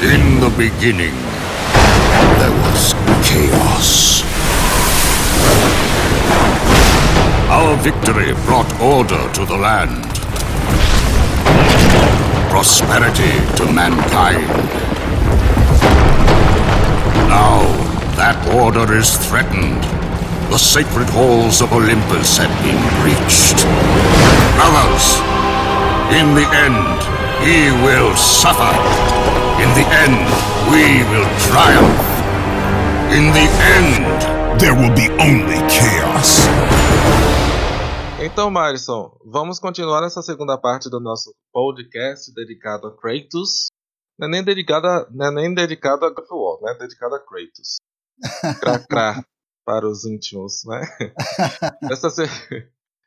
In the beginning, there was chaos. Our victory brought order to the land, prosperity to mankind. Now, that order is threatened. The sacred halls of Olympus have been breached. Brothers, in the end, he will suffer. In the end, we will triumph. In the end, there will be only chaos. Então, Marison, vamos continuar essa segunda parte do nosso podcast dedicado a Kratos. Não é nem dedicado a, não é nem dedicado a God of War, né? É dedicado a Kratos. Cracrá para os íntimos, né? Nessa, se...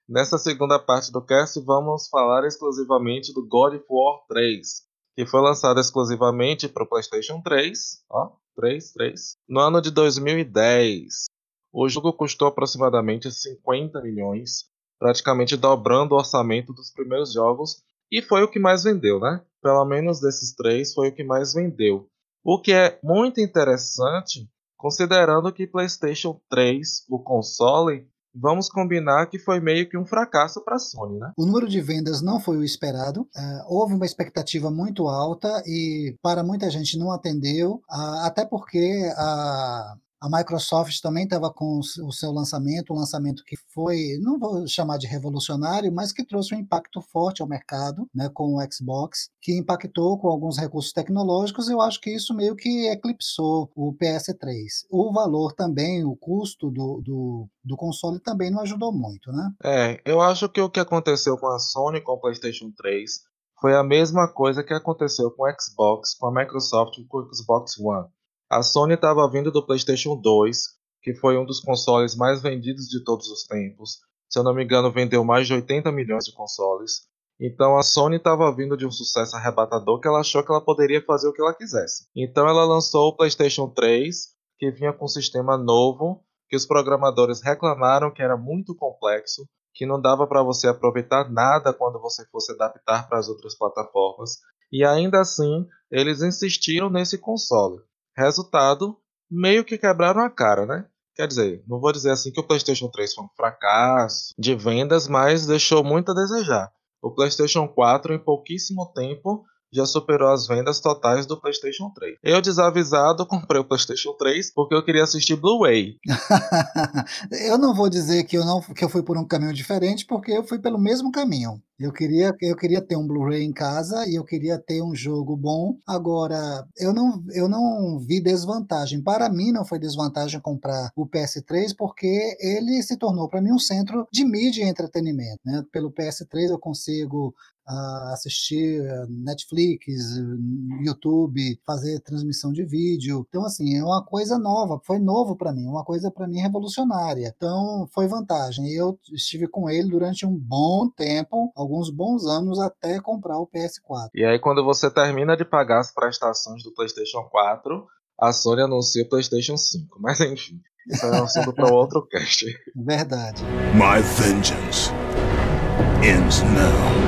Nessa segunda parte do cast, vamos falar exclusivamente do God of War 3, que foi lançado exclusivamente para o PlayStation 3, ó, 3, 3, no ano de 2010. O jogo custou aproximadamente 50 milhões praticamente dobrando o orçamento dos primeiros jogos, e foi o que mais vendeu, né? Pelo menos desses três foi o que mais vendeu. O que é muito interessante, considerando que PlayStation 3, o console, vamos combinar que foi meio que um fracasso para a Sony, né? O número de vendas não foi o esperado. Uh, houve uma expectativa muito alta e para muita gente não atendeu, até porque a, a Microsoft também estava com o seu lançamento, um lançamento que foi, não vou chamar de revolucionário, mas que trouxe um impacto forte ao mercado, né, com o Xbox, que impactou com alguns recursos tecnológicos. Eu acho que isso meio que eclipsou o PS3. O valor também, o custo do, do, do console também não ajudou muito, né? É, eu acho que o que aconteceu com a Sony com o PlayStation 3 foi a mesma coisa que aconteceu com o Xbox, com a Microsoft com o Xbox One a Sony estava vindo do PlayStation 2, que foi um dos consoles mais vendidos de todos os tempos. Se eu não me engano, vendeu mais de 80 milhões de consoles. Então a Sony estava vindo de um sucesso arrebatador que ela achou que ela poderia fazer o que ela quisesse. Então ela lançou o PlayStation 3, que vinha com um sistema novo, que os programadores reclamaram que era muito complexo, que não dava para você aproveitar nada quando você fosse adaptar para as outras plataformas. E ainda assim, eles insistiram nesse console. Resultado, meio que quebraram a cara, né? Quer dizer, não vou dizer assim que o PlayStation 3 foi um fracasso de vendas, mas deixou muito a desejar. O PlayStation 4, em pouquíssimo tempo, já superou as vendas totais do PlayStation 3. Eu, desavisado, comprei o PlayStation 3 porque eu queria assistir Blu-ray. eu não vou dizer que eu, não, que eu fui por um caminho diferente, porque eu fui pelo mesmo caminho. Eu queria, eu queria ter um Blu-ray em casa e eu queria ter um jogo bom. Agora, eu não, eu não vi desvantagem. Para mim, não foi desvantagem comprar o PS3, porque ele se tornou para mim um centro de mídia e entretenimento. Né? Pelo PS3 eu consigo uh, assistir Netflix, YouTube, fazer transmissão de vídeo. Então, assim, é uma coisa nova, foi novo para mim, uma coisa para mim revolucionária. Então, foi vantagem. Eu estive com ele durante um bom tempo, alguns bons anos até comprar o PS4. E aí quando você termina de pagar as prestações do PlayStation 4, a Sony anuncia o PlayStation 5. Mas enfim, isso é um assunto para outro cast. Verdade. My vengeance ends now.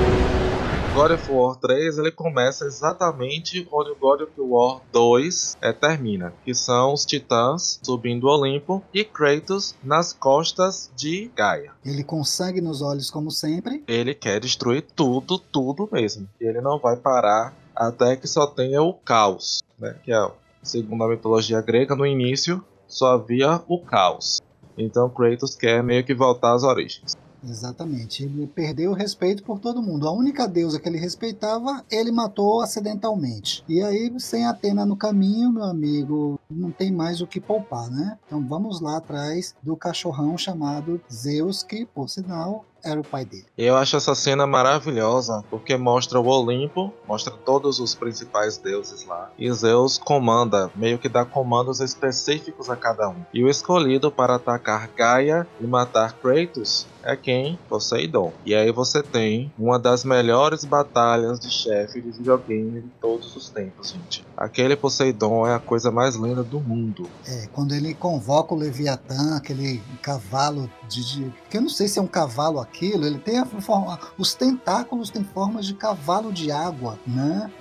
God of War 3 ele começa exatamente onde o God of War 2 é, termina, que são os titãs subindo o Olimpo e Kratos nas costas de Gaia. Ele consegue nos olhos como sempre. Ele quer destruir tudo, tudo mesmo. Ele não vai parar até que só tenha o caos, né? Que é, segundo a mitologia grega, no início só havia o caos. Então Kratos quer meio que voltar às origens. Exatamente. Ele perdeu o respeito por todo mundo. A única deusa que ele respeitava, ele matou acidentalmente. E aí, sem Atena no caminho, meu amigo, não tem mais o que poupar, né? Então vamos lá atrás do cachorrão chamado Zeus, que, por sinal, era o pai dele. Eu acho essa cena maravilhosa, porque mostra o Olimpo, mostra todos os principais deuses lá. E Zeus comanda, meio que dá comandos específicos a cada um. E o escolhido para atacar Gaia e matar Kratos é quem? Poseidon. E aí você tem uma das melhores batalhas de chefe de videogame de todos os tempos, gente. Aquele Poseidon é a coisa mais linda do mundo. É, quando ele convoca o Leviatã, aquele cavalo de, de que eu não sei se é um cavalo aquilo, ele tem a forma, os tentáculos têm formas de cavalo de água, né?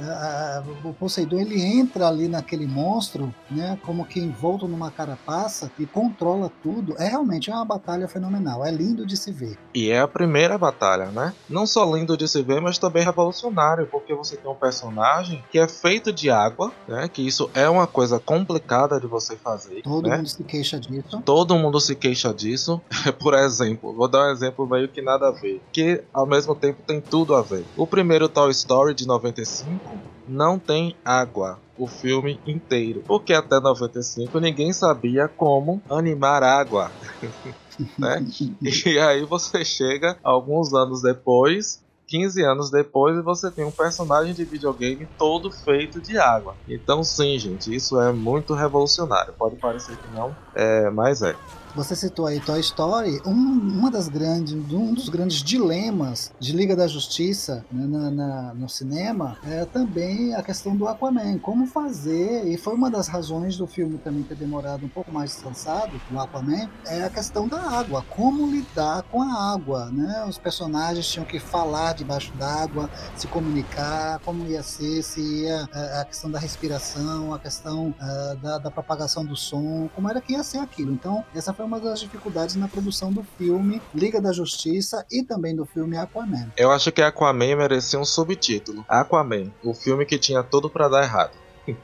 O Poseidon ele entra ali naquele monstro, né? Como que envolto numa carapaça e controla tudo. É realmente uma batalha fenomenal, é lindo de se ver. E é a primeira batalha, né? Não só lindo de se ver, mas também revolucionário, porque você tem um personagem que é feito de água, né? Que isso é uma coisa complicada de você fazer. Todo né? mundo se queixa disso. Todo mundo se queixa disso. Por exemplo, vou dar um exemplo meio que nada a ver, que ao mesmo tempo tem tudo a ver. O primeiro Toy Story de 95 não tem água o filme inteiro, porque até 95 ninguém sabia como animar água. né? E aí você chega alguns anos depois 15 anos depois e você tem um personagem de videogame todo feito de água. Então, sim, gente, isso é muito revolucionário. Pode parecer que não, é, mas é. Você citou aí Toy Story, um, uma das grandes, um dos grandes dilemas de Liga da Justiça né, na, na, no cinema é também a questão do Aquaman, como fazer, e foi uma das razões do filme também ter demorado um pouco mais descansado, o Aquaman, é a questão da água, como lidar com a água, né? Os personagens tinham que falar debaixo d'água, se comunicar, como ia ser, se ia é, a questão da respiração, a questão uh, da, da propagação do som, como era que ia ser aquilo. Então, essa foi foi uma das dificuldades na produção do filme Liga da Justiça e também do filme Aquaman. Eu acho que Aquaman merecia um subtítulo. Aquaman, o filme que tinha tudo para dar errado.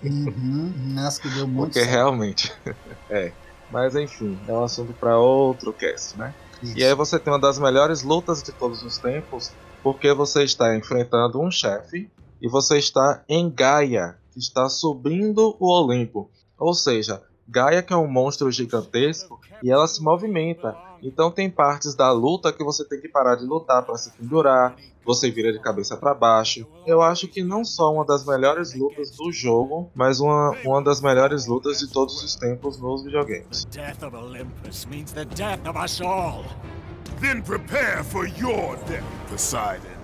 Uhum, acho que deu muito Porque certo. realmente, é. Mas enfim, é um assunto para outro cast, né? Isso. E aí você tem uma das melhores lutas de todos os tempos, porque você está enfrentando um chefe e você está em Gaia, que está subindo o Olimpo. Ou seja, Gaia que é um monstro gigantesco e ela se movimenta. Então tem partes da luta que você tem que parar de lutar para se pendurar, você vira de cabeça para baixo. Eu acho que não só uma das melhores lutas do jogo, mas uma, uma das melhores lutas de todos os tempos nos videogames. The death of Olympus means the death of us all. Then prepare for your death, Poseidon.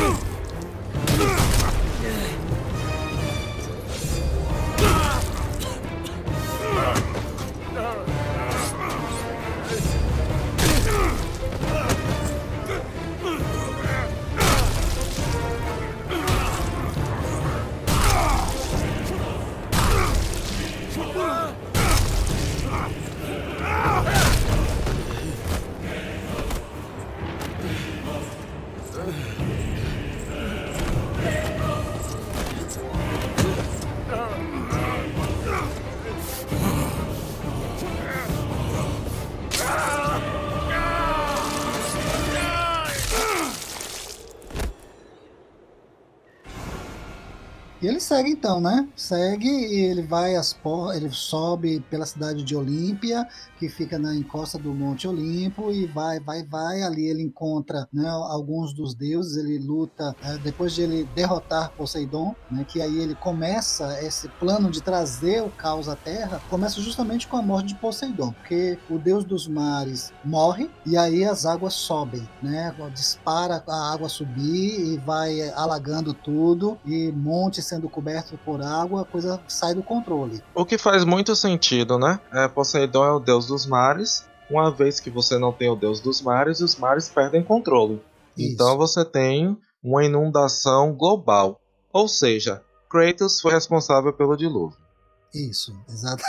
Move! E ele segue então, né? Segue e ele vai às por... ele sobe pela cidade de Olímpia, que fica na encosta do Monte Olimpo, e vai, vai, vai. Ali ele encontra né, alguns dos deuses, ele luta, é, depois de ele derrotar Poseidon, né, que aí ele começa esse plano de trazer o caos à Terra, começa justamente com a morte de Poseidon, porque o deus dos mares morre e aí as águas sobem, né? Dispara a água subir e vai alagando tudo, e montes sendo coberto por água, a coisa sai do controle. O que faz muito sentido, né? É, Poseidon é o deus dos mares. Uma vez que você não tem o deus dos mares, os mares perdem controle. Isso. Então você tem uma inundação global. Ou seja, Kratos foi responsável pelo dilúvio. Isso, exato.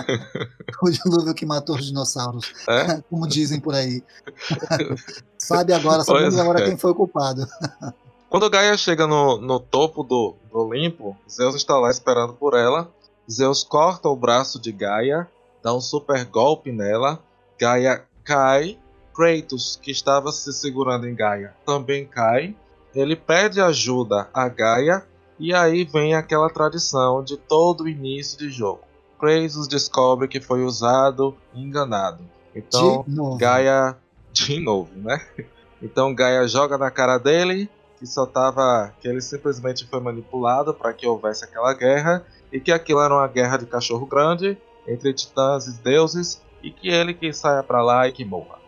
o dilúvio que matou os dinossauros, É? como dizem por aí. Sabe agora, sabemos Pois agora é. quem foi o culpado. Quando Gaia chega no, no topo do, do Olimpo, Zeus está lá esperando por ela. Zeus corta o braço de Gaia, dá um super golpe nela. Gaia cai. Kratos, que estava se segurando em Gaia, também cai. Ele pede ajuda a Gaia. E aí vem aquela tradição de todo o início de jogo. Kratos descobre que foi usado e enganado. Então, de novo. Gaia de novo, né? Então Gaia joga na cara dele que só tava que ele simplesmente foi manipulado para que houvesse aquela guerra e que aquilo era uma guerra de cachorro grande entre titãs e deuses e que ele que saia para lá e que morra.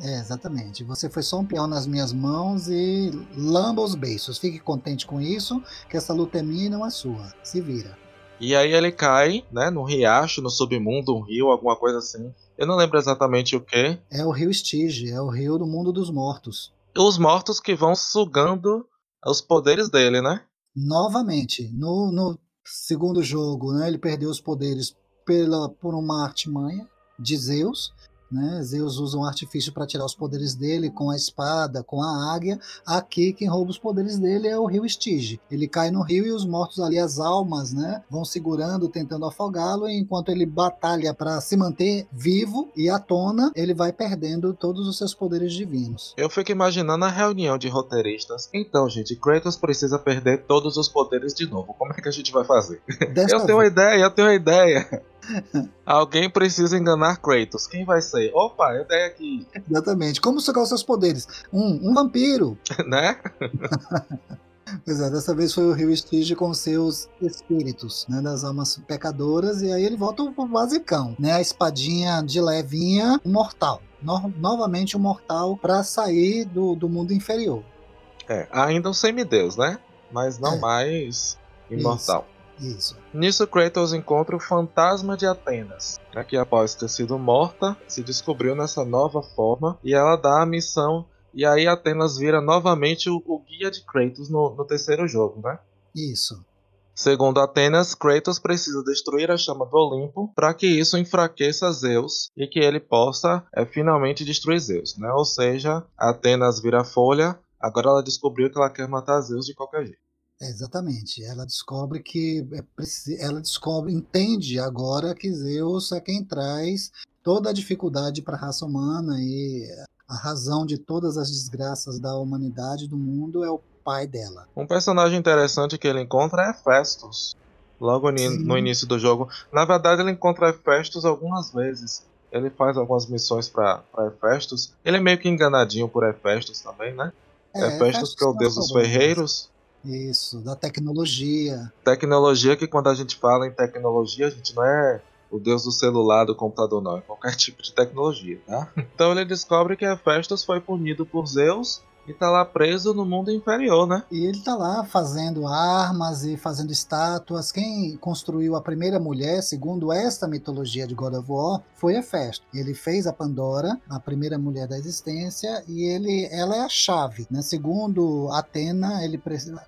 É, exatamente. Você foi só um peão nas minhas mãos e lamba os beiços. Fique contente com isso, que essa luta é minha e não é sua. Se vira. E aí ele cai, né, num riacho, no submundo, um rio, alguma coisa assim. Eu não lembro exatamente o que. É o rio Stige, é o rio do mundo dos mortos. Os mortos que vão sugando os poderes dele, né? Novamente, no, no segundo jogo, né, ele perdeu os poderes pela, por uma artimanha de Zeus. Né? Zeus usa um artifício para tirar os poderes dele com a espada, com a águia. Aqui quem rouba os poderes dele é o rio Estige. Ele cai no rio e os mortos ali, as almas, né, vão segurando, tentando afogá-lo, enquanto ele batalha para se manter vivo e à tona, ele vai perdendo todos os seus poderes divinos. Eu fico imaginando a reunião de roteiristas. Então, gente, Kratos precisa perder todos os poderes de novo. Como é que a gente vai fazer? Desta eu tenho uma ideia, eu tenho uma ideia. Alguém precisa enganar Kratos. Quem vai ser? Opa, eu dei aqui, Exatamente. Como sugar os seus poderes? Um, um vampiro. né? Pois é, dessa vez foi o Rio Estige com seus espíritos, né, das almas pecadoras, e aí ele volta pro basicão, né, a espadinha de levinha, mortal. No- novamente um mortal para sair do, do mundo inferior. É, ainda um semideus, né? Mas não É. mais imortal. Isso. Nisso, Kratos encontra o fantasma de Atenas, né, que após ter sido morta, se descobriu nessa nova forma e ela dá a missão. E aí Atenas vira novamente o, o guia de Kratos no, no terceiro jogo, né? Isso. Segundo Atenas, Kratos precisa destruir a chama do Olimpo para que isso enfraqueça Zeus e que ele possa é, finalmente destruir Zeus, né? Ou seja, Atenas vira folha, agora ela descobriu que ela quer matar Zeus de qualquer jeito. É, exatamente. Ela descobre que é ela descobre, entende agora que Zeus é quem traz toda a dificuldade para a raça humana e a razão de todas as desgraças da humanidade do mundo é o pai dela. Um personagem interessante que ele encontra é Festus. Logo Sim. no início do jogo. Na verdade, ele encontra Festus algumas vezes. Ele faz algumas missões para Hefestos. Ele é meio que enganadinho por Hefestos também, né? Hefestos, que é o faz deus dos ferreiros. Isso, da tecnologia. Tecnologia, que quando a gente fala em tecnologia, a gente não é o deus do celular, do computador, não. É qualquer tipo de tecnologia, tá? Então ele descobre que Hefestos foi punido por Zeus e tá lá preso no mundo inferior, né? E ele tá lá fazendo armas e fazendo estátuas. Quem construiu a primeira mulher, segundo esta mitologia de God of War, foi Hefesto. Ele fez a Pandora, a primeira mulher da existência, e ele, ela é a chave. Né? Segundo Atena, ele,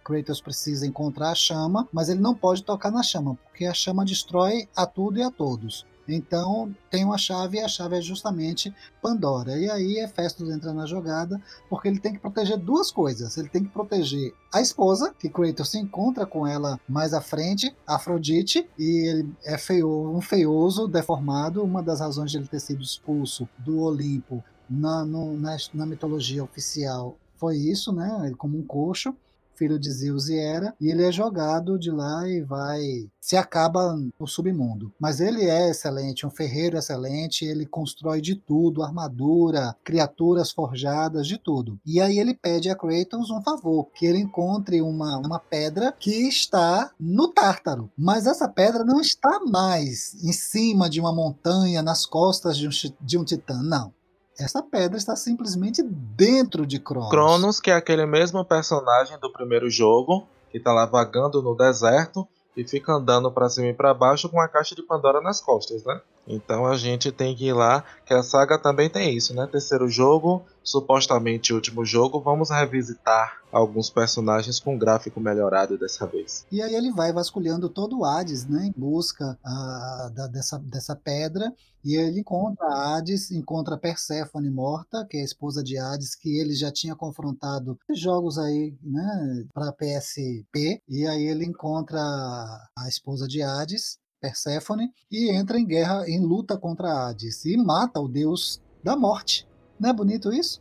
Kratos precisa encontrar a chama, mas ele não pode tocar na chama, porque a chama destrói a tudo e a todos. Então tem uma chave e a chave é justamente Pandora. E aí Hefestos entra na jogada porque ele tem que proteger duas coisas. Ele tem que proteger a esposa, que Kratos se encontra com ela mais à frente, Afrodite, e ele é feio, um feioso, deformado. Uma das razões de ele ter sido expulso do Olimpo na, no- na, na mitologia oficial foi isso, né? Ele como um coxo. Filho de Zeus e Hera, e ele é jogado de lá e vai. se acaba no submundo. Mas ele é excelente, um ferreiro excelente, ele constrói de tudo, armadura, criaturas forjadas, de tudo. E aí ele pede a Kratos um favor, que ele encontre uma, uma pedra que está no Tártaro. Mas essa pedra não está mais em cima de uma montanha, nas costas de um, de um titã, não. Essa pedra está simplesmente dentro de Cronos. Cronos, que é aquele mesmo personagem do primeiro jogo, que tá lá vagando no deserto e fica andando pra cima e pra baixo com a caixa de Pandora nas costas, né? Então a gente tem que ir lá, que a saga também tem isso, né? Terceiro jogo, supostamente último jogo, vamos revisitar alguns personagens com gráfico melhorado dessa vez. E aí ele vai vasculhando todo o Hades, né, em busca ah, da- dessa, dessa pedra, e ele encontra Hades, encontra Perséfone morta, que é a esposa de Hades, que ele já tinha confrontado jogos aí, né, para PSP, e aí ele encontra a esposa de Hades, Perséfone, e entra em guerra, em luta contra Hades, e mata o deus da morte. Não é bonito isso?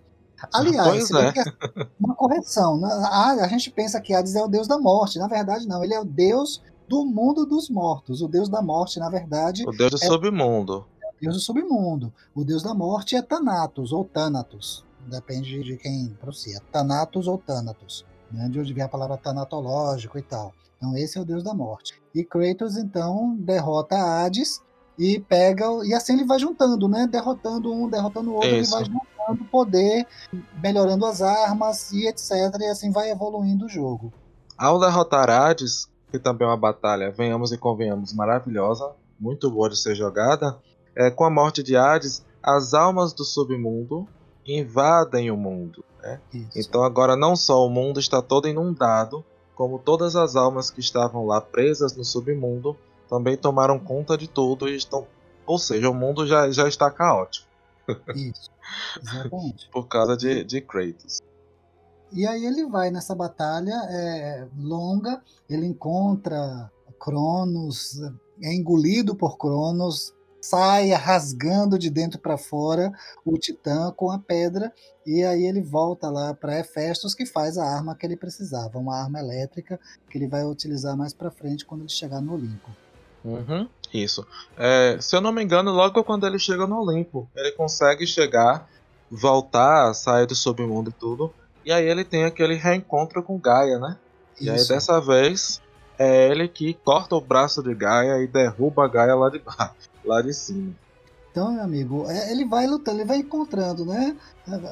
Aliás, é. que uma correção. né? A, a gente pensa que Hades é o deus da morte. Na verdade, não. Ele é o deus do mundo dos mortos. O deus da morte, na verdade, O deus do É- submundo. é o deus do submundo. O deus da morte é Thanatos ou Thanatos. Depende de quem pronuncia. Thanatos ou Thanatos. Né? De onde vem a palavra tanatológico e tal. Então, esse é o deus da morte. E Kratos, então, derrota Hades e pega. E assim ele vai juntando, né? Derrotando um, derrotando o outro, Isso. ele vai juntando poder, melhorando as armas e etc. E assim vai evoluindo o jogo. Ao derrotar Hades, que também é uma batalha, venhamos e convenhamos, maravilhosa, muito boa de ser jogada. É, com a morte de Hades, as almas do submundo invadem o mundo. Né? Então agora não só o mundo está todo inundado, como todas as almas que estavam lá presas no submundo também tomaram conta de tudo e estão. Ou seja, o mundo já, já está caótico. Isso, exatamente. Por causa de, de Kratos. E aí ele vai nessa batalha é, longa, ele encontra Cronos, é engolido por Cronos, sai rasgando de dentro para fora o Titã com a pedra, e aí ele volta lá para Hefestos, que faz a arma que ele precisava, uma arma elétrica que ele vai utilizar mais para frente quando ele chegar no Olimpo. Uhum, isso. É, se eu não me engano, logo quando ele chega no Olimpo, ele consegue chegar, voltar, sair do submundo e tudo, e aí ele tem aquele reencontro com Gaia, né? Isso. E aí dessa vez é ele que corta o braço de Gaia e derruba a Gaia lá de baixo, lá de cima. Então, meu amigo, é, ele vai lutando, ele vai encontrando, né?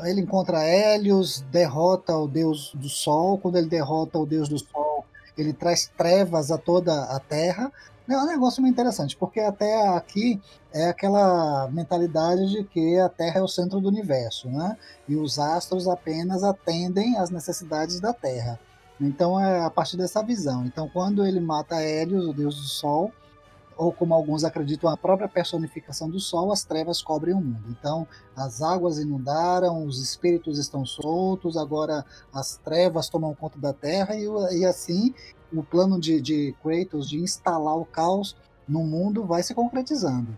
Ele encontra Hélios, derrota o deus do sol. Quando ele derrota o deus do sol, ele traz trevas a toda a terra. É um negócio muito interessante, porque até aqui é aquela mentalidade de que a Terra é o centro do universo, né? E os astros apenas atendem às necessidades da Terra. Então é a partir dessa visão. Então quando ele mata Hélios, o deus do Sol, ou como alguns acreditam, a própria personificação do Sol, as trevas cobrem o mundo. Então as águas inundaram, os espíritos estão soltos, agora as trevas tomam conta da Terra e, e assim o plano de, de Kratos de instalar o caos no mundo vai se concretizando.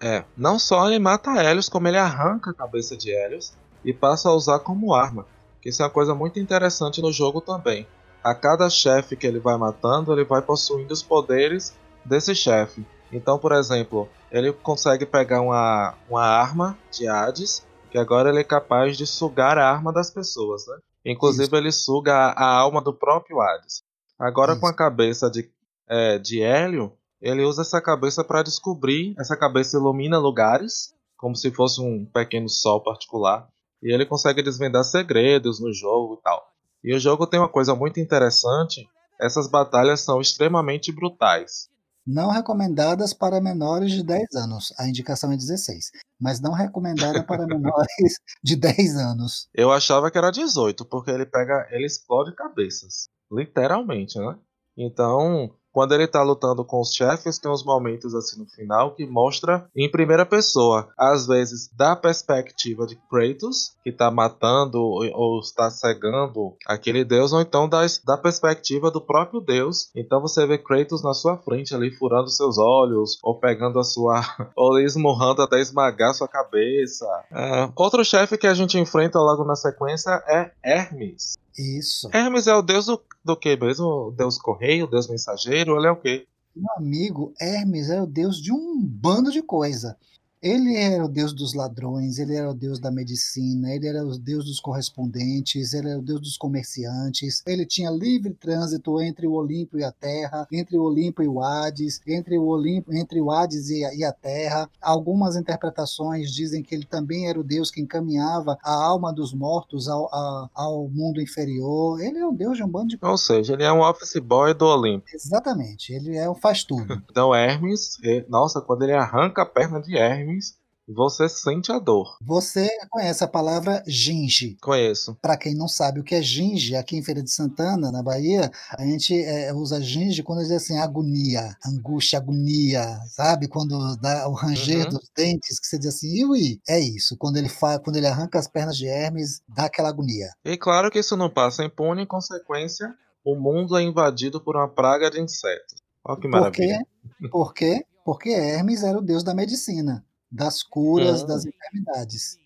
É, não só ele mata Helios, como ele arranca a cabeça de Helios e passa a usar como arma. Que isso é uma coisa muito interessante no jogo também. A cada chefe que ele vai matando, ele vai possuindo os poderes desse chefe. Então, por exemplo, ele consegue pegar uma, uma arma de Hades, que agora ele é capaz de sugar a arma das pessoas, né? Inclusive isso. ele suga a, a, alma do próprio Hades. Agora isso. com a cabeça de, é, de Hélio, ele usa essa cabeça para descobrir. Essa cabeça ilumina lugares, como se fosse um pequeno sol particular. E ele consegue desvendar segredos no jogo e tal. E o jogo tem uma coisa muito interessante: essas batalhas são extremamente brutais. Não recomendadas para menores de 10 anos. A indicação é 16. Mas não recomendada para menores de 10 anos. Eu achava que era 18, porque ele pega. ele explode cabeças. Literalmente, né? Então, quando ele tá lutando com os chefes, tem uns momentos assim no final que mostra em primeira pessoa, às vezes da perspectiva de Kratos, que tá matando ou está cegando aquele deus, ou então das, da perspectiva do próprio deus. Então você vê Kratos na sua frente ali, furando seus olhos, ou pegando a sua. ou esmurrando até esmagar sua cabeça. É, outro chefe que a gente enfrenta logo na sequência é Hermes. Isso. Hermes é o deus do, do que mesmo? O deus correio, o deus mensageiro, ele é o quê? Meu amigo, Hermes é o deus de um bando de coisa. Ele era o deus dos ladrões, ele era o deus da medicina, ele era o deus dos correspondentes, ele era o deus dos comerciantes. Ele tinha livre trânsito entre o Olimpo e a Terra, entre o Olimpo e o Hades, entre o Olimpo, entre o Hades e a, e a Terra. Algumas interpretações dizem que ele também era o deus que encaminhava a alma dos mortos ao, a, ao mundo inferior. Ele é o deus de um bando de Ou seja, ele é um office boy do Olimpo. Exatamente, ele é o faz tudo. então Hermes, nossa, quando ele arranca a perna de Hermes você sente a dor. Você conhece a palavra ginge? Conheço. Para quem não sabe o que é ginge, aqui em Feira de Santana, na Bahia, a gente é, usa ginge quando diz assim agonia, angústia, agonia, sabe? Quando dá o ranger uhum. dos dentes, que você diz assim, ui, é isso. Quando ele fa... quando ele arranca as pernas de Hermes, dá aquela agonia. E claro que isso não passa impune, em consequência, o mundo é invadido por uma praga de insetos. Olha que maravilha. Por quê? Por quê? Porque Hermes era o deus da medicina, das curas, das enfermidades.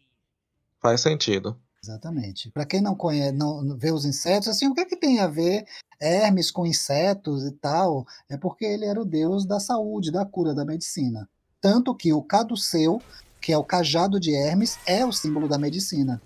Faz sentido. Exatamente. Para quem não conhece, não vê os insetos, assim, o que é que tem a ver Hermes com insetos e tal? É porque ele era o deus da saúde, da cura, da medicina. Tanto que o caduceu, que é o cajado de Hermes, é o símbolo da medicina.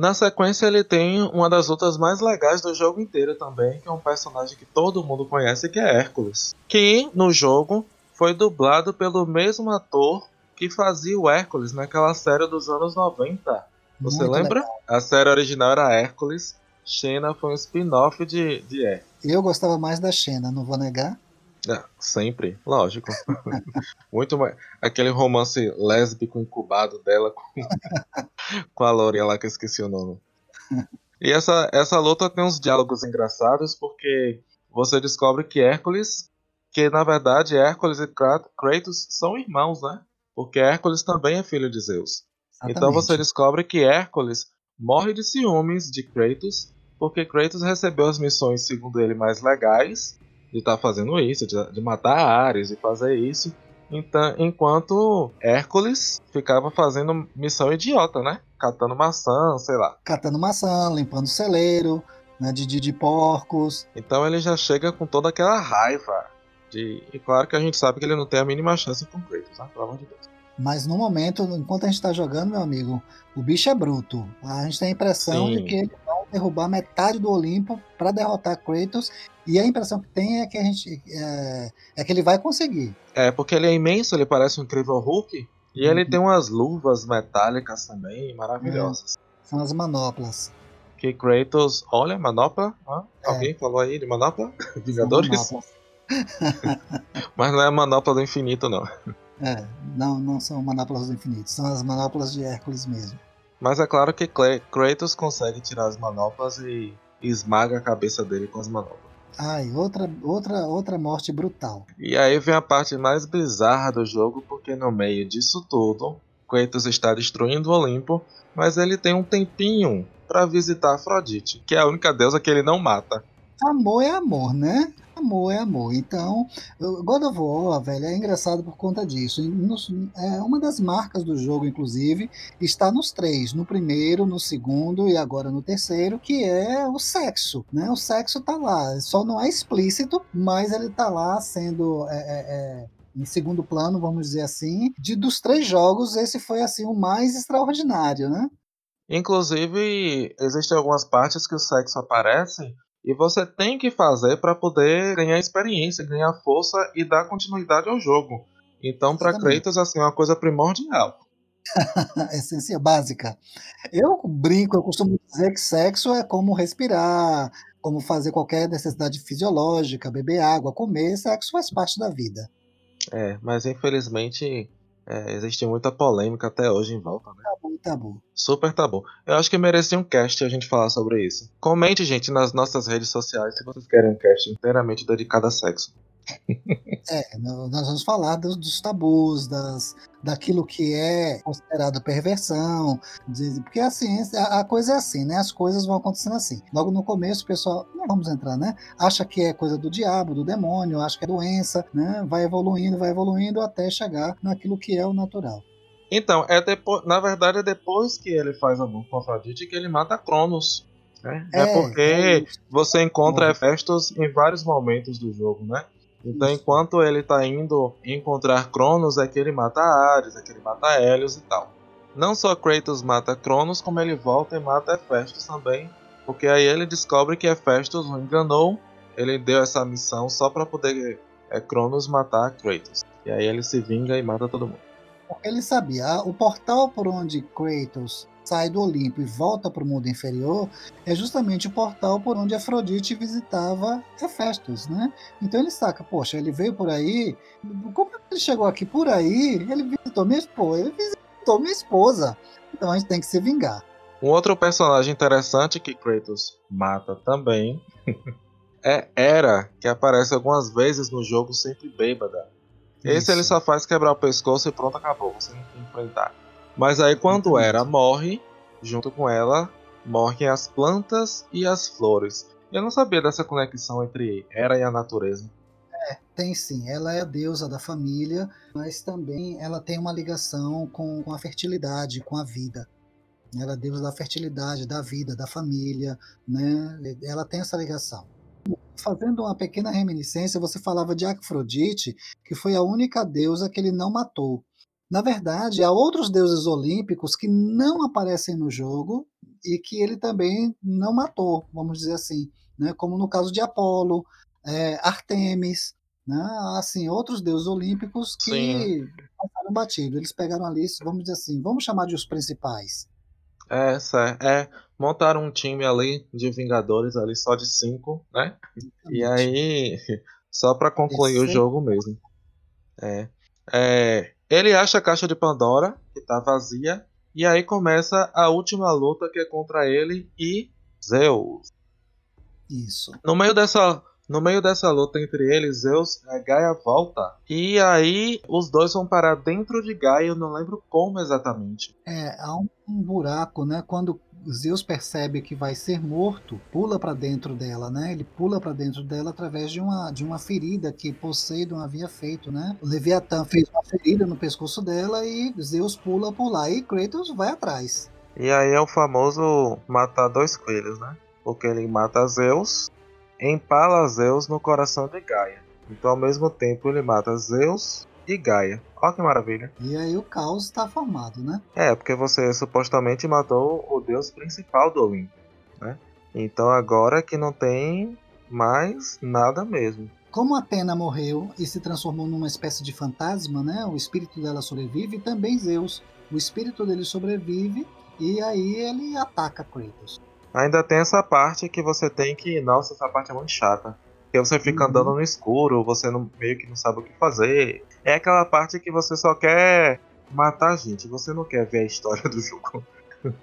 Na sequência, ele tem uma das lutas mais legais do jogo inteiro também, que é um personagem que todo mundo conhece, que é Hércules. Que no jogo foi dublado pelo mesmo ator que fazia o Hércules naquela série dos anos 90. Você Muito lembra? legal. A série original era Hércules, Xena foi um spin-off de, de Hércules. Eu gostava mais da Xena, não vou negar. Ah, sempre, lógico. Muito mais. Aquele romance lésbico incubado dela com, com a Loria lá que eu esqueci o nome. E essa, essa luta tem uns diálogos engraçados porque você descobre que Hércules, que na verdade Hércules e Krat- Kratos são irmãos, né? Porque Hércules também é filho de Zeus. Então você Exatamente. descobre que Hércules morre de ciúmes de Kratos, porque Kratos recebeu as missões, segundo ele, mais legais de estar fazendo isso, de, de matar Ares e fazer isso. Então, enquanto Hércules ficava fazendo missão idiota, né? Catando maçã, sei lá. Catando maçã, limpando celeiro, né, de, de, de porcos. Então ele já chega com toda aquela raiva. De... E claro que a gente sabe que ele não tem a mínima chance com Kratos, né? Pelo amor de Deus. Mas no momento, enquanto a gente tá jogando, meu amigo, o bicho é bruto. A gente tem a impressão Sim. de que eles vão derrubar metade do Olimpo para derrotar Kratos. E a impressão que tem é que a gente é, é que ele vai conseguir. É, porque ele é imenso, ele parece um incrível Hulk. E ele Uhum. tem umas luvas metálicas também maravilhosas. São as manoplas. Que Kratos. Olha, manopla? Hã? É. Alguém falou aí de manopla? Vingadores? Mas não é a manopla do infinito, não. É, não, não são manoplas do infinito, são as manoplas de Hércules mesmo. Mas é claro que Kratos consegue tirar as manoplas e esmaga a cabeça dele com as manoplas. Ai, outra, outra, outra morte brutal. E aí vem a parte mais bizarra do jogo, porque no meio disso tudo, Kratos está destruindo o Olimpo, mas ele tem um tempinho para visitar Afrodite, que é a única deusa que ele não mata. Amor é amor, né? Amor é amor. Então, God of War, velho, é engraçado por conta disso. Nos- é uma das marcas do jogo, inclusive, está nos três: no primeiro, no segundo e agora no terceiro, que é o sexo. Né? O sexo tá lá. Só não é explícito, mas ele tá lá sendo. é, é, é, em segundo plano, vamos dizer assim, de dos três jogos, esse foi assim o mais extraordinário, né? Inclusive, existem algumas partes que o sexo aparece e você tem que fazer para poder ganhar experiência, ganhar força e dar continuidade ao jogo. Então, para. Kratos, assim, é uma coisa primordial. essência básica. Eu brinco, eu costumo dizer que sexo é como respirar, como fazer qualquer necessidade fisiológica, beber água, comer, sexo faz parte da vida. É, mas infelizmente é, existe muita polêmica até hoje em volta, né? Tabu, tabu. Super tabu. Eu acho que merecia um cast a gente falar sobre isso. Comente, gente, nas nossas redes sociais se vocês querem um cast inteiramente dedicado a sexo. É, nós vamos falar dos, dos tabus, das, daquilo que é considerado perversão, porque a ciência, a, a coisa é assim, né? As coisas vão acontecendo assim. Logo no começo, o pessoal, não vamos entrar, né? Acha que é coisa do diabo, do demônio, acha que é doença, né? Vai evoluindo, vai evoluindo até chegar naquilo que é o natural. Então, é depois, na verdade é depois que ele faz amor com Afrodite que ele mata Cronos. Né? É, porque é você encontra. Hefestos em vários momentos do jogo, né? Então, Isso. enquanto ele tá indo encontrar Cronos, é que ele mata Ares, é que ele mata Hélios e tal. Não só Kratos mata Cronos, como ele volta e mata Hefestos também, porque aí ele descobre que Hefestos o enganou, ele deu essa missão só pra poder é, Cronos matar Kratos. E aí ele se vinga e mata todo mundo. Ele sabia, ah, o portal por onde Kratos sai do Olimpo e volta para o mundo inferior é justamente o portal por onde Afrodite visitava Hefestos, né? Então ele saca, poxa, ele veio por aí, como que ele chegou aqui por aí? Ele visitou minha esposa, ele visitou minha esposa. Então a gente tem que se vingar. Um outro personagem interessante que Kratos mata também é Hera, que aparece algumas vezes no jogo sempre bêbada. Esse ele Isso. só faz quebrar o pescoço e pronto, acabou. Você não tem que enfrentar. Mas aí quando. Hera morre, junto com ela, morrem as plantas e as flores. Eu não sabia dessa conexão entre Hera e a natureza. Tem sim, ela é a deusa da família, mas também ela tem uma ligação com, com a fertilidade, com a vida. Ela é a deusa da fertilidade, da vida, da família, né? Ela tem essa ligação. Fazendo uma pequena reminiscência, você falava de Afrodite, que foi a única deusa que ele não matou. Na verdade, há outros deuses olímpicos que não aparecem no jogo, e que ele também não matou, vamos dizer assim, né? como no caso de Apolo, é, Artemis, né? assim, outros deuses olímpicos que Sim. passaram batido. Eles pegaram ali, vamos dizer assim, vamos chamar de os principais. É, certo. É, montaram um time ali de Vingadores ali só de cinco, né? E aí, só pra concluir o jogo mesmo. É. É, ele acha a caixa de Pandora, que tá vazia, e aí começa a última luta que é contra ele e Zeus. Isso. No meio dessa, no meio dessa luta entre eles, Zeus, a Gaia volta. E aí os dois vão parar dentro de Gaia, eu não lembro como exatamente. É, há um buraco, né? Quando Zeus percebe que vai ser morto, pula para dentro dela, né? Ele pula para dentro dela através de uma, de uma ferida que Poseidon havia feito, né? O Leviatã fez uma ferida no pescoço dela e Zeus pula por lá e Kratos vai atrás. E aí é o famoso matar dois coelhos, né? Porque ele mata Zeus, empala Zeus no coração de Gaia. Então ao mesmo tempo ele mata Zeus e Gaia. Olha que maravilha. E aí o caos está formado, né? É, porque você supostamente matou o deus principal do Olimpo, né? Então agora que não tem mais nada mesmo. Como Atena morreu e se transformou numa espécie de fantasma, né? O espírito dela sobrevive e também Zeus. O espírito dele sobrevive e aí ele ataca Kratos. Ainda tem essa parte que você tem que. Nossa, essa parte é muito chata. Porque você fica Uhum. andando no escuro, você não, meio que não sabe o que fazer. É aquela parte que você só quer matar a gente, você não quer ver a história do jogo.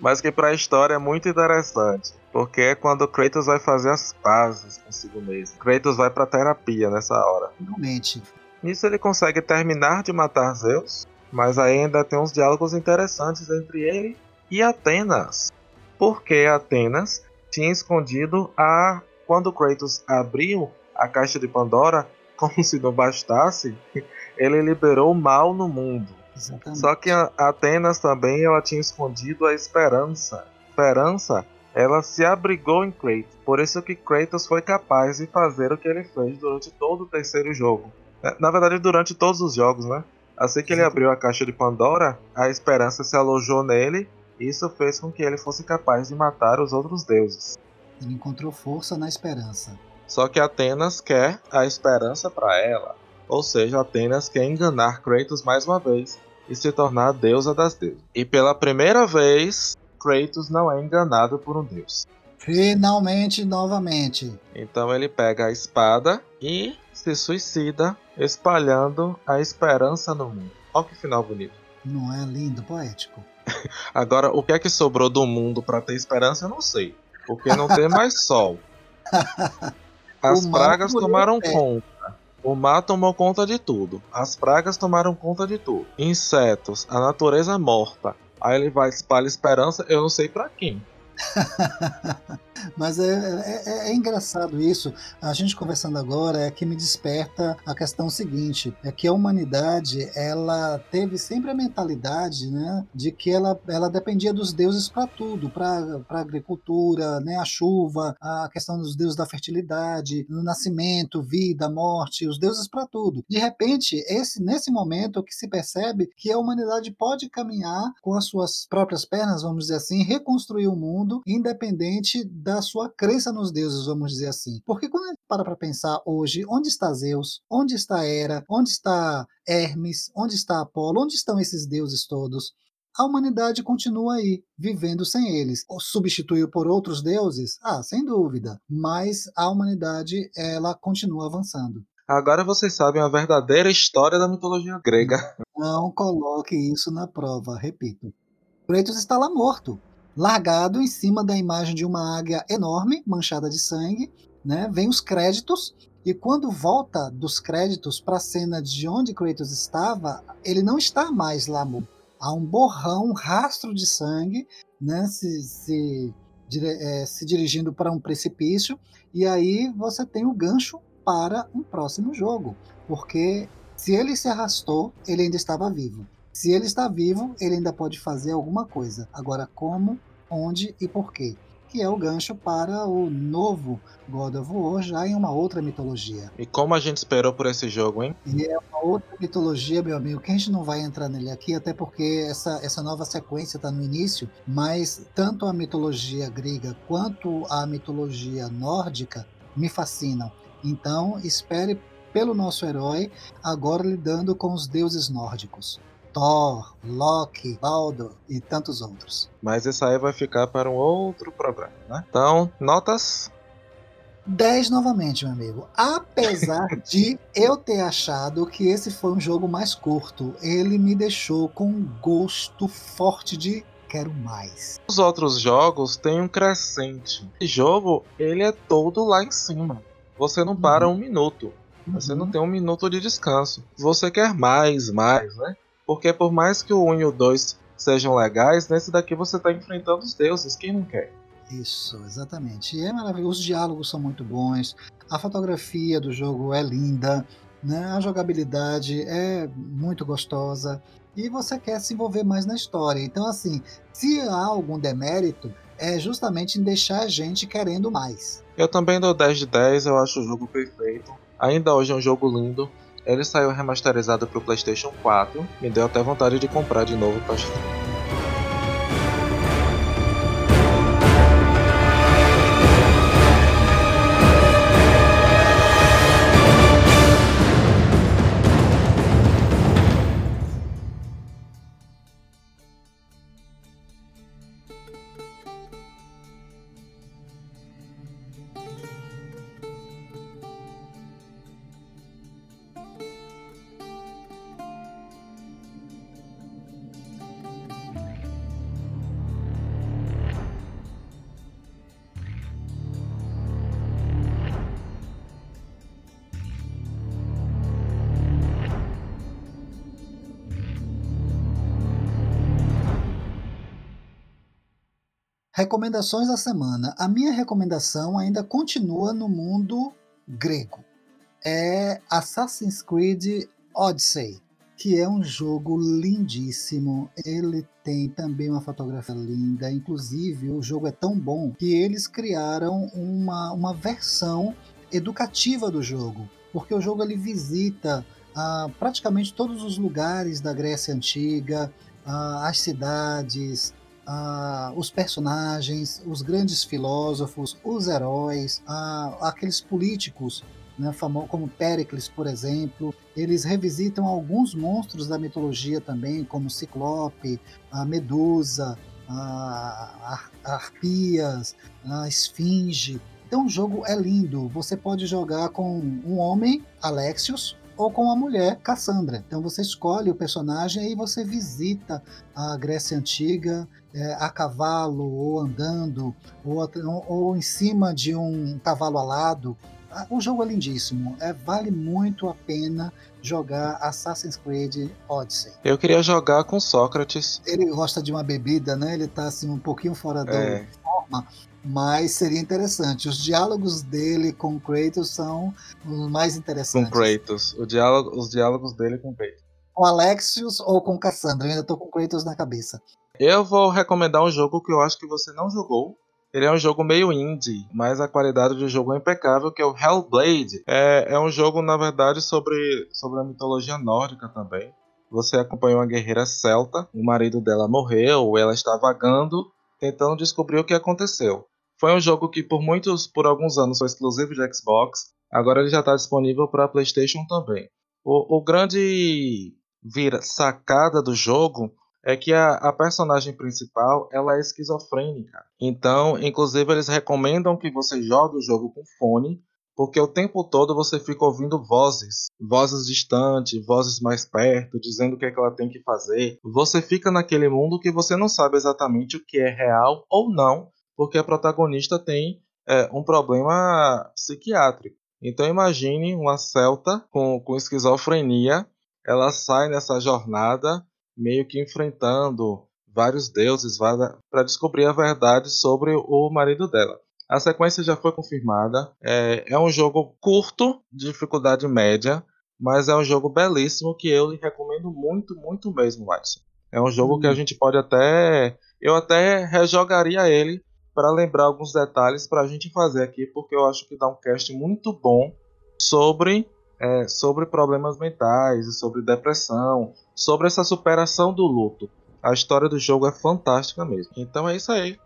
Mas que pra história é muito interessante. Porque é quando Kratos vai fazer as pazes consigo mesmo. Kratos vai pra terapia nessa hora. Finalmente. Nisso ele consegue terminar de matar Zeus, mas ainda tem uns diálogos interessantes entre ele e Atenas. Porque Atenas tinha escondido a. Quando Kratos abriu a caixa de Pandora, como se não bastasse, ele liberou o mal no mundo. Exatamente. Só que Atenas também ela tinha escondido a esperança. Esperança, ela se abrigou em Kratos. Por isso que Kratos foi capaz de fazer o que ele fez durante todo o terceiro jogo. É, Na verdade, durante todos os jogos, né? Assim que ele abriu a caixa de Pandora, a esperança se alojou nele. E isso fez com que ele fosse capaz de matar os outros deuses. Ele encontrou força na esperança. Só que Atenas quer a esperança para ela. Ou seja, Atenas quer enganar Kratos mais uma vez e se tornar a deusa das deusas. E pela primeira vez, Kratos não é enganado por um deus. Finalmente, novamente. Então ele pega a espada e se suicida, espalhando a esperança no mundo. Olha que final bonito. Não é lindo, poético? Agora, o que é que sobrou do mundo para ter esperança, eu não sei. Porque não tem mais sol. As pragas tomaram conta. O mar tomou conta de tudo. As pragas tomaram conta de tudo. Insetos, a natureza morta. Aí ele vai espalhar esperança, eu não sei pra quem. Mas é, é- é engraçado isso. A gente conversando agora é que me desperta a questão seguinte: é que a humanidade ela teve sempre a mentalidade, né, de que ela, ela dependia dos deuses para tudo, para a agricultura, né, a chuva, a questão dos deuses da fertilidade, no nascimento, vida, morte, os deuses para tudo. De repente, esse nesse momento que se percebe que a humanidade pode caminhar com as suas próprias pernas, vamos dizer assim, reconstruir o mundo independente da sua crença nos deuses, vamos dizer assim. Porque quando a gente para para pensar hoje, onde está Zeus? Onde está Hera? Onde está Hermes? Onde está Apolo? Onde estão esses deuses todos? A humanidade continua aí, vivendo sem eles. Ou Substituiu por outros deuses? Ah, sem dúvida. Mas a humanidade, ela continua avançando. Agora vocês sabem a verdadeira história da mitologia grega. Não coloque isso na prova, repito. Kratos está lá morto, largado em cima da imagem de uma águia enorme, manchada de sangue. Né? Vem os créditos, e quando volta dos créditos para a cena de onde Kratos estava, ele não está mais lá. Há um borrão, um rastro de sangue, né? se, se, eh, se dirigindo para um precipício, e aí você tem o gancho para um próximo jogo, porque se ele se arrastou, ele ainda estava vivo. Se ele está vivo, ele ainda pode fazer alguma coisa. Agora, como, onde e por quê? que é o gancho para o novo God of War, já em uma outra mitologia. E como a gente esperou por esse jogo, hein? E é uma outra mitologia, meu amigo, que a gente não vai entrar nele aqui, até porque essa, essa nova sequência está no início, mas tanto a mitologia grega quanto a mitologia nórdica me fascinam. Então, espere pelo nosso herói, agora lidando com os deuses nórdicos. Thor, Loki, Baldur e tantos outros. Mas isso aí vai ficar para um outro programa, né? Então, notas 10 novamente, meu amigo. Apesar de eu ter achado que esse foi um jogo mais curto, ele me deixou com um gosto forte de quero mais. Os outros jogos têm um crescente. Esse jogo, ele é todo lá em cima. Você não para Uhum. um minuto. Você não Uhum. tem um minuto de descanso. Você quer mais, mais, né? Porque por mais que o 1 e o 2 sejam legais, nesse daqui você está enfrentando os deuses. Quem não quer? Isso, exatamente. E é maravilhoso. Os diálogos são muito bons. A fotografia do jogo é linda. Né? A jogabilidade é muito gostosa. E você quer se envolver mais na história. Então, assim, se há algum demérito, é justamente em deixar a gente querendo mais. Eu também dou 10 de 10, eu acho o jogo perfeito. Ainda hoje é um jogo lindo. Ele saiu remasterizado para o PlayStation 4. Me deu até vontade de comprar de novo para Recomendações da semana. A minha recomendação ainda continua no mundo grego. É Assassin's Creed Odyssey, que é um jogo lindíssimo. Ele tem também uma fotografia linda. Inclusive, o jogo é tão bom que eles criaram uma, uma versão educativa do jogo, porque o jogo ele visita ah, praticamente todos os lugares da Grécia Antiga, ah, as cidades, os personagens, os grandes filósofos, os heróis, aqueles políticos, né, como Péricles, por exemplo. Eles revisitam alguns monstros da mitologia também, como Ciclope, a Medusa, a Ar- Arpias, a Esfinge. Então o jogo é lindo. Você pode jogar com um homem, Alexios, ou com a mulher, Cassandra. Então você escolhe o personagem e você visita a Grécia Antiga, é, a cavalo, ou andando, ou, ou em cima de um cavalo alado. Ah, O jogo é lindíssimo. É, vale muito a pena jogar Assassin's Creed Odyssey. Eu queria jogar com Sócrates. Ele gosta de uma bebida, né? Ele tá assim um pouquinho fora da É. forma, mas seria interessante. Os diálogos dele com Kratos são os mais Com interessantes. Kratos. O diálogo, os diálogos dele com Kratos. Com Alexios ou com Cassandra? Eu ainda tô com Kratos na cabeça. Eu vou recomendar um jogo que eu acho que você não jogou. Ele é um jogo meio indie, mas a qualidade do jogo é impecável, que é o Hellblade. É, é um jogo, na verdade, sobre, sobre a mitologia nórdica também. Você acompanha uma guerreira celta, o marido dela morreu, ela está vagando, tentando descobrir o que aconteceu. Foi um jogo que por muitos, por alguns anos, foi exclusivo de Xbox. Agora ele já está disponível para PlayStation também. O, o grande vira sacada do jogo é que a, a personagem principal ela é esquizofrênica. Então, inclusive, eles recomendam que você jogue o jogo com fone, porque o tempo todo você fica ouvindo vozes, vozes distantes, vozes mais perto, dizendo o que, é que ela tem que fazer. Você fica naquele mundo que você não sabe exatamente o que é real ou não, porque a protagonista tem é, um problema psiquiátrico. Então imagine uma celta com, com esquizofrenia, ela sai nessa jornada meio que enfrentando vários deuses para descobrir a verdade sobre o marido dela. A sequência já foi confirmada. É, é um jogo curto, de dificuldade média, mas é um jogo belíssimo que eu lhe recomendo muito, muito mesmo, Watson. É um jogo Hum. que a gente pode até. Eu até rejogaria ele para lembrar alguns detalhes para a gente fazer aqui, porque eu acho que dá um cast muito bom sobre, é, sobre problemas mentais sobre depressão, sobre essa superação do luto. A história do jogo é fantástica mesmo. Então é isso aí.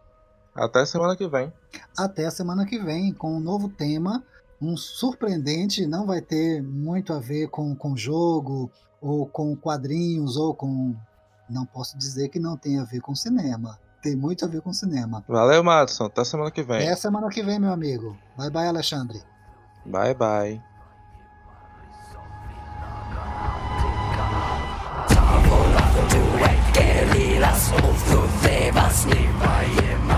Até semana que vem. Até a semana que vem com um novo tema, um surpreendente, não vai ter muito a ver com o jogo, ou com quadrinhos, ou com. Não posso dizer que não tem a ver com cinema. Tem muito a ver com cinema. Valeu, Madison. Até semana que vem. Até semana que vem, meu amigo. Bye bye, Alexandre. Bye bye. Pozdrów, was nie ma